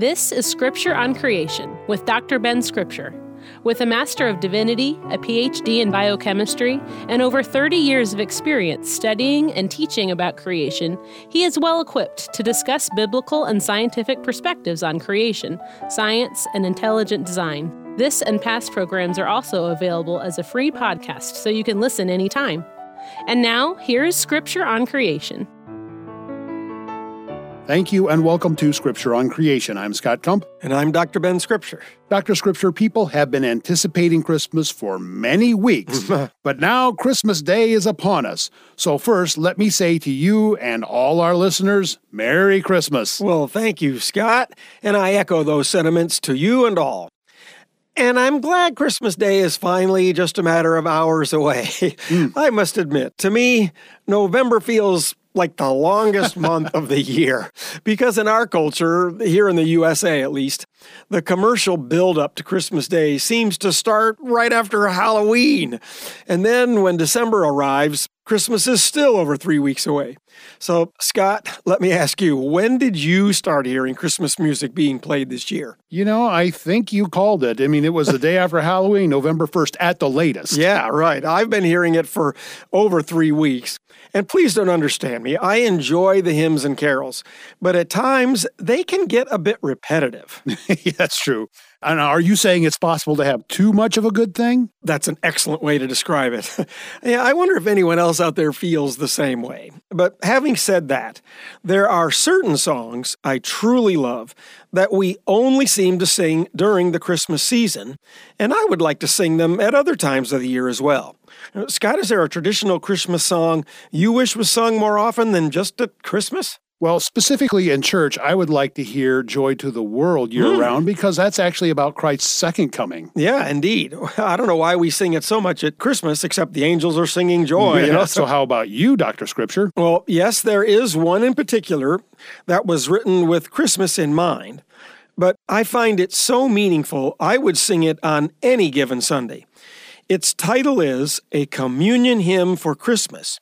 This is Scripture on Creation with Dr. Ben Scripture. With a Master of Divinity, a PhD in biochemistry, and over 30 years of experience studying and teaching about creation, he is well equipped to discuss biblical and scientific perspectives on creation, science, and intelligent design. This and past programs are also available as a free podcast so you can listen anytime. And now, here is Scripture on Creation. Thank you and welcome to Scripture on Creation. I'm Scott Kump. And I'm Dr. Ben Scripture. Dr. Scripture, people have been anticipating Christmas for many weeks, but now Christmas Day is upon us. So, first, let me say to you and all our listeners, Merry Christmas. Well, thank you, Scott. And I echo those sentiments to you and all. And I'm glad Christmas Day is finally just a matter of hours away. Mm. I must admit, to me, November feels like the longest month of the year. Because in our culture, here in the USA at least, the commercial build-up to Christmas Day seems to start right after Halloween. And then when December arrives, Christmas is still over three weeks away. So, Scott, let me ask you, when did you start hearing Christmas music being played this year? You know, I think you called it. I mean, it was the day after Halloween, November 1st at the latest. Yeah, right. I've been hearing it for over three weeks. And please don't understand me. I enjoy the hymns and carols, but at times they can get a bit repetitive. yeah, that's true. And are you saying it's possible to have too much of a good thing? That's an excellent way to describe it. yeah, I wonder if anyone else out there feels the same way. But having said that, there are certain songs I truly love that we only seem to sing during the Christmas season, and I would like to sing them at other times of the year as well. Scott, is there a traditional Christmas song you wish was sung more often than just at Christmas? Well, specifically in church, I would like to hear Joy to the World year mm. round because that's actually about Christ's second coming. Yeah, indeed. I don't know why we sing it so much at Christmas, except the angels are singing joy. Yeah, so, how about you, Dr. Scripture? Well, yes, there is one in particular that was written with Christmas in mind, but I find it so meaningful, I would sing it on any given Sunday. Its title is A Communion Hymn for Christmas.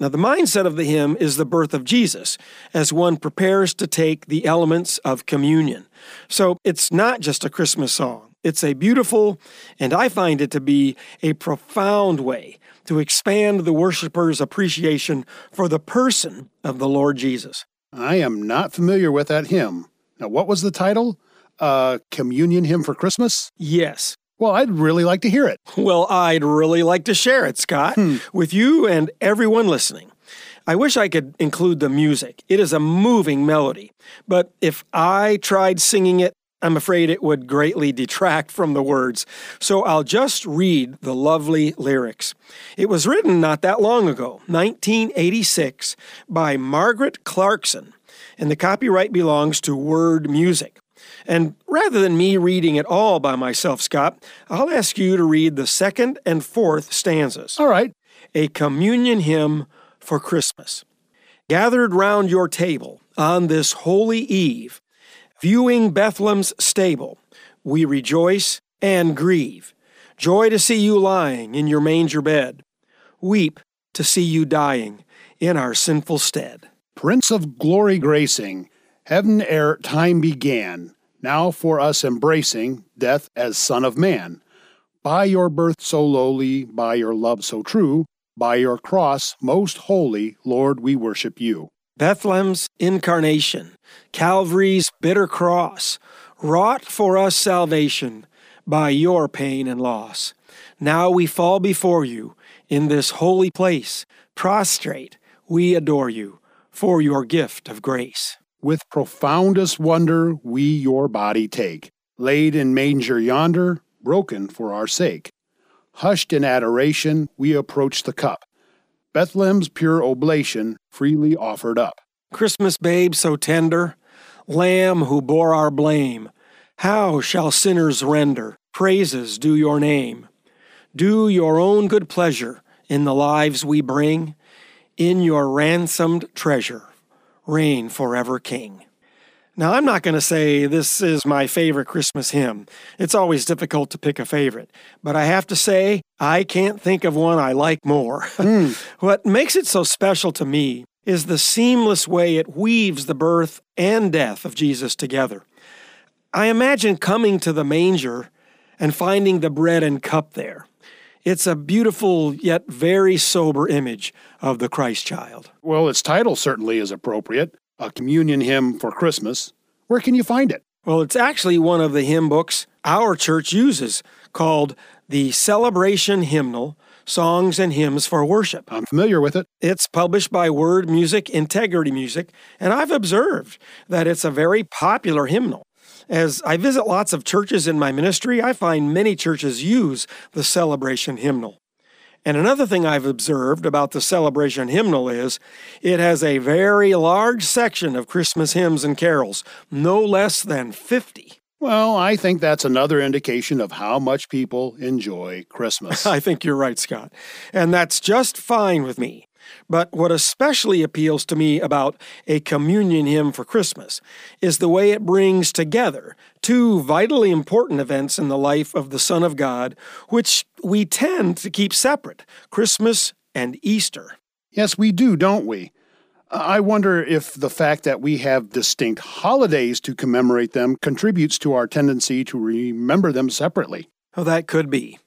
Now, the mindset of the hymn is the birth of Jesus as one prepares to take the elements of communion. So it's not just a Christmas song, it's a beautiful, and I find it to be a profound way to expand the worshiper's appreciation for the person of the Lord Jesus. I am not familiar with that hymn. Now, what was the title? Uh, communion hymn for Christmas? Yes. Well, I'd really like to hear it. Well, I'd really like to share it, Scott, hmm. with you and everyone listening. I wish I could include the music. It is a moving melody. But if I tried singing it, I'm afraid it would greatly detract from the words. So I'll just read the lovely lyrics. It was written not that long ago, 1986, by Margaret Clarkson, and the copyright belongs to Word Music. And rather than me reading it all by myself, Scott, I'll ask you to read the second and fourth stanzas. All right. A communion hymn for Christmas. Gathered round your table on this holy eve, viewing Bethlehem's stable, we rejoice and grieve. Joy to see you lying in your manger bed. Weep to see you dying in our sinful stead. Prince of glory gracing, heaven ere time began, now for us embracing death as Son of Man. By your birth so lowly, by your love so true, by your cross most holy, Lord, we worship you. Bethlehem's incarnation, Calvary's bitter cross, wrought for us salvation by your pain and loss. Now we fall before you in this holy place, prostrate, we adore you for your gift of grace. With profoundest wonder we your body take, laid in manger yonder, broken for our sake. Hushed in adoration, we approach the cup, Bethlehem's pure oblation freely offered up. Christmas babe so tender, Lamb who bore our blame, how shall sinners render praises due your name? Do your own good pleasure in the lives we bring, in your ransomed treasure reign forever King. Now, I'm not going to say this is my favorite Christmas hymn. It's always difficult to pick a favorite. But I have to say, I can't think of one I like more. Mm. what makes it so special to me is the seamless way it weaves the birth and death of Jesus together. I imagine coming to the manger and finding the bread and cup there. It's a beautiful yet very sober image of the Christ child. Well, its title certainly is appropriate a communion hymn for Christmas. Where can you find it? Well, it's actually one of the hymn books our church uses called the Celebration Hymnal Songs and Hymns for Worship. I'm familiar with it. It's published by Word Music Integrity Music, and I've observed that it's a very popular hymnal. As I visit lots of churches in my ministry, I find many churches use the celebration hymnal. And another thing I've observed about the celebration hymnal is it has a very large section of Christmas hymns and carols, no less than 50. Well, I think that's another indication of how much people enjoy Christmas. I think you're right, Scott. And that's just fine with me. But what especially appeals to me about a communion hymn for Christmas is the way it brings together two vitally important events in the life of the Son of God, which we tend to keep separate Christmas and Easter. Yes, we do, don't we? I wonder if the fact that we have distinct holidays to commemorate them contributes to our tendency to remember them separately. Oh, that could be.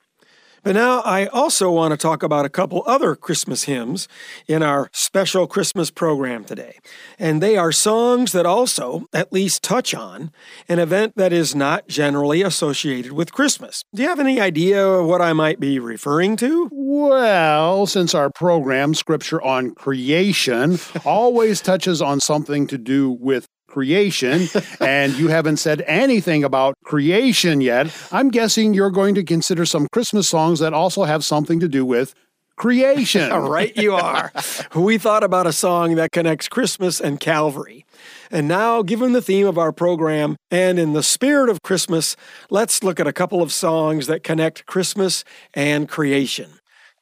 But now I also want to talk about a couple other Christmas hymns in our special Christmas program today. And they are songs that also at least touch on an event that is not generally associated with Christmas. Do you have any idea what I might be referring to? Well, since our program, Scripture on Creation, always touches on something to do with creation, and you haven't said anything about creation yet, I'm guessing you're going to consider some Christmas songs that also have something to do with creation. right, you are. we thought about a song that connects Christmas and Calvary. And now, given the theme of our program and in the spirit of Christmas, let's look at a couple of songs that connect Christmas and creation.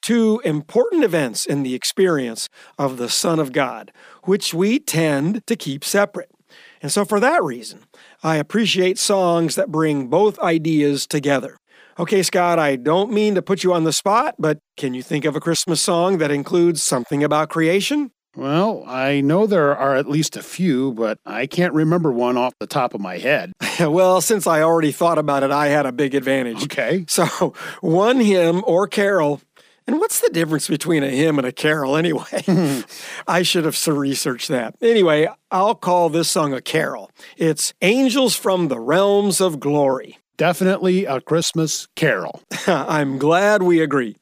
Two important events in the experience of the Son of God, which we tend to keep separate. And so, for that reason, I appreciate songs that bring both ideas together. Okay, Scott, I don't mean to put you on the spot, but can you think of a Christmas song that includes something about creation? Well, I know there are at least a few, but I can't remember one off the top of my head. well, since I already thought about it, I had a big advantage. Okay. So, one hymn or carol and what's the difference between a hymn and a carol anyway? I should have researched that. Anyway, I'll call this song a carol. It's Angels from the Realms of Glory. Definitely a Christmas carol. I'm glad we agree.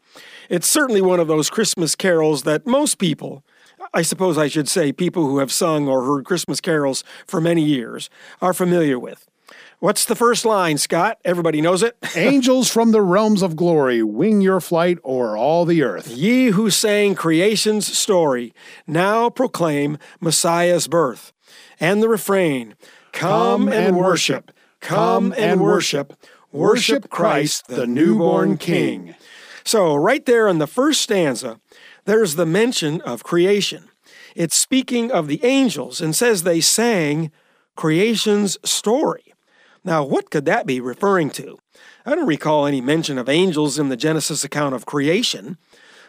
It's certainly one of those Christmas carols that most people, I suppose I should say people who have sung or heard Christmas carols for many years, are familiar with. What's the first line, Scott? Everybody knows it. Angels from the realms of glory, wing your flight o'er all the earth. Ye who sang creation's story, now proclaim Messiah's birth. And the refrain, Come, come and worship, come and worship, worship Christ, the newborn King. So, right there in the first stanza, there's the mention of creation. It's speaking of the angels and says they sang creation's story. Now, what could that be referring to? I don't recall any mention of angels in the Genesis account of creation,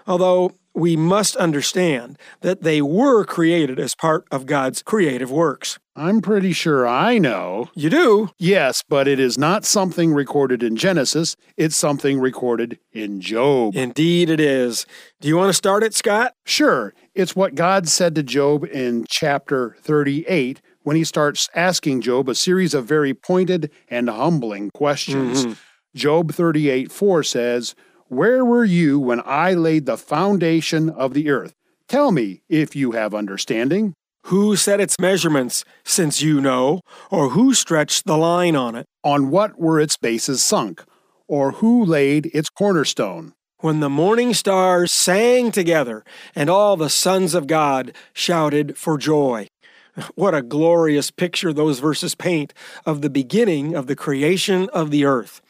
although we must understand that they were created as part of God's creative works. I'm pretty sure I know. You do? Yes, but it is not something recorded in Genesis, it's something recorded in Job. Indeed, it is. Do you want to start it, Scott? Sure. It's what God said to Job in chapter 38 when he starts asking Job a series of very pointed and humbling questions. Mm-hmm. Job 38 4 says, Where were you when I laid the foundation of the earth? Tell me if you have understanding. Who set its measurements, since you know? Or who stretched the line on it? On what were its bases sunk? Or who laid its cornerstone? When the morning stars sang together, and all the sons of God shouted for joy. What a glorious picture those verses paint of the beginning of the creation of the earth.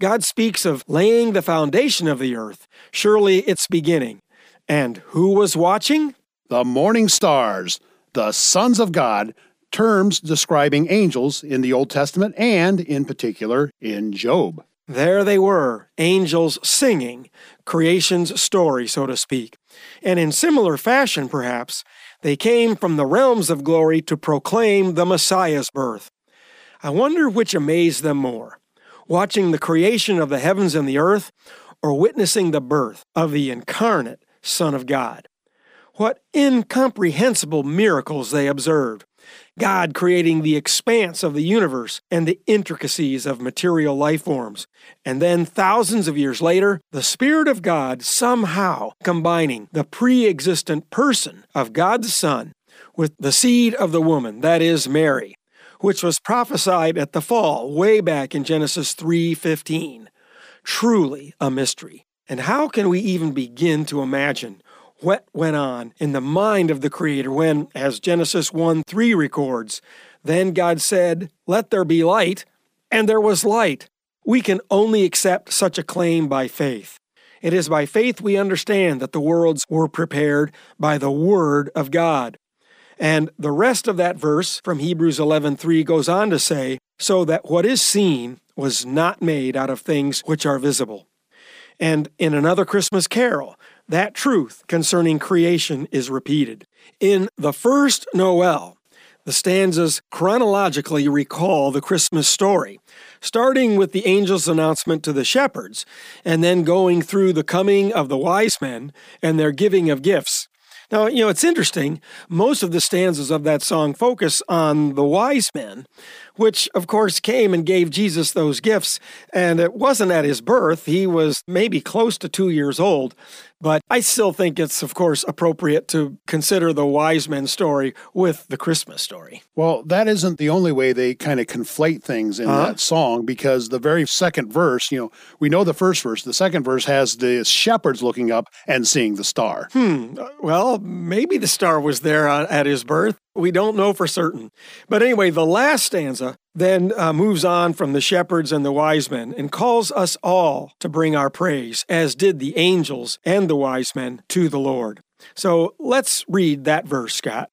God speaks of laying the foundation of the earth, surely its beginning. And who was watching? The morning stars, the sons of God, terms describing angels in the Old Testament and, in particular, in Job. There they were, angels singing, creation's story, so to speak. And in similar fashion, perhaps, they came from the realms of glory to proclaim the Messiah's birth. I wonder which amazed them more watching the creation of the heavens and the earth, or witnessing the birth of the incarnate Son of God. What incomprehensible miracles they observed! God creating the expanse of the universe and the intricacies of material life forms. And then, thousands of years later, the Spirit of God somehow combining the pre existent person of God's Son with the seed of the woman, that is, Mary, which was prophesied at the fall way back in Genesis 3:15. Truly a mystery. And how can we even begin to imagine what went on in the mind of the Creator when, as Genesis 1 3 records, then God said, Let there be light, and there was light. We can only accept such a claim by faith. It is by faith we understand that the worlds were prepared by the Word of God. And the rest of that verse from Hebrews 11:3 goes on to say, so that what is seen was not made out of things which are visible. And in another Christmas carol, that truth concerning creation is repeated. In the first Noel, the stanzas chronologically recall the Christmas story, starting with the angel's announcement to the shepherds, and then going through the coming of the wise men and their giving of gifts. Now, you know, it's interesting. Most of the stanzas of that song focus on the wise men, which of course came and gave Jesus those gifts. And it wasn't at his birth, he was maybe close to two years old. But I still think it's, of course, appropriate to consider the wise men story with the Christmas story. Well, that isn't the only way they kind of conflate things in uh-huh. that song because the very second verse, you know, we know the first verse. The second verse has the shepherds looking up and seeing the star. Hmm. Well, maybe the star was there at his birth. We don't know for certain. But anyway, the last stanza then uh, moves on from the shepherds and the wise men and calls us all to bring our praise, as did the angels and the wise men to the Lord. So let's read that verse, Scott.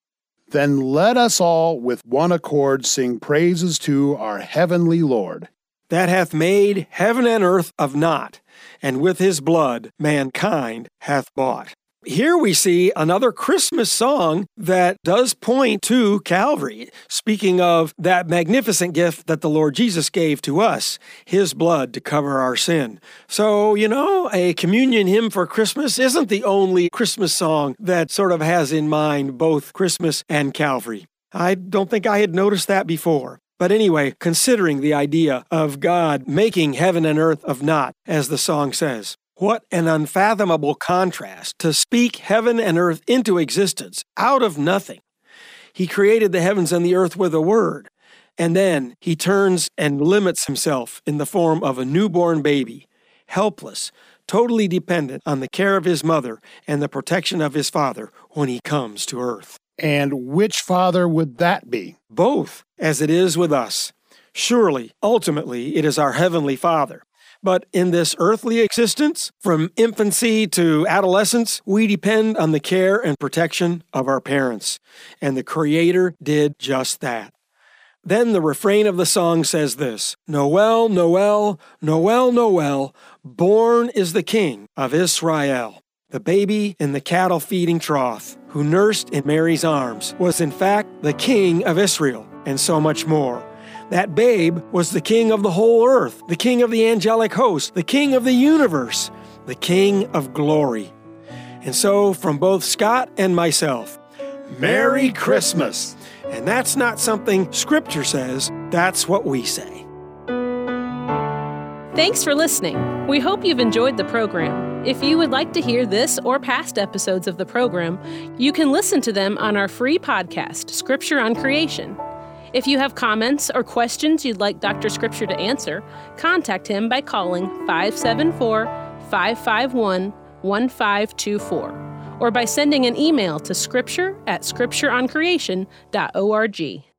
Then let us all with one accord sing praises to our heavenly Lord. That hath made heaven and earth of naught, and with his blood mankind hath bought. Here we see another Christmas song that does point to Calvary, speaking of that magnificent gift that the Lord Jesus gave to us, his blood to cover our sin. So, you know, a communion hymn for Christmas isn't the only Christmas song that sort of has in mind both Christmas and Calvary. I don't think I had noticed that before. But anyway, considering the idea of God making heaven and earth of naught, as the song says, what an unfathomable contrast to speak heaven and earth into existence out of nothing. He created the heavens and the earth with a word, and then he turns and limits himself in the form of a newborn baby, helpless, totally dependent on the care of his mother and the protection of his father when he comes to earth. And which father would that be? Both, as it is with us. Surely, ultimately, it is our Heavenly Father. But in this earthly existence, from infancy to adolescence, we depend on the care and protection of our parents. And the Creator did just that. Then the refrain of the song says this Noel, Noel, Noel, Noel, born is the King of Israel. The baby in the cattle feeding trough, who nursed in Mary's arms, was in fact the King of Israel, and so much more. That babe was the king of the whole earth, the king of the angelic host, the king of the universe, the king of glory. And so, from both Scott and myself, Merry Christmas! And that's not something Scripture says, that's what we say. Thanks for listening. We hope you've enjoyed the program. If you would like to hear this or past episodes of the program, you can listen to them on our free podcast, Scripture on Creation. If you have comments or questions you'd like Dr. Scripture to answer, contact him by calling 574 551 1524 or by sending an email to scripture at scriptureoncreation.org.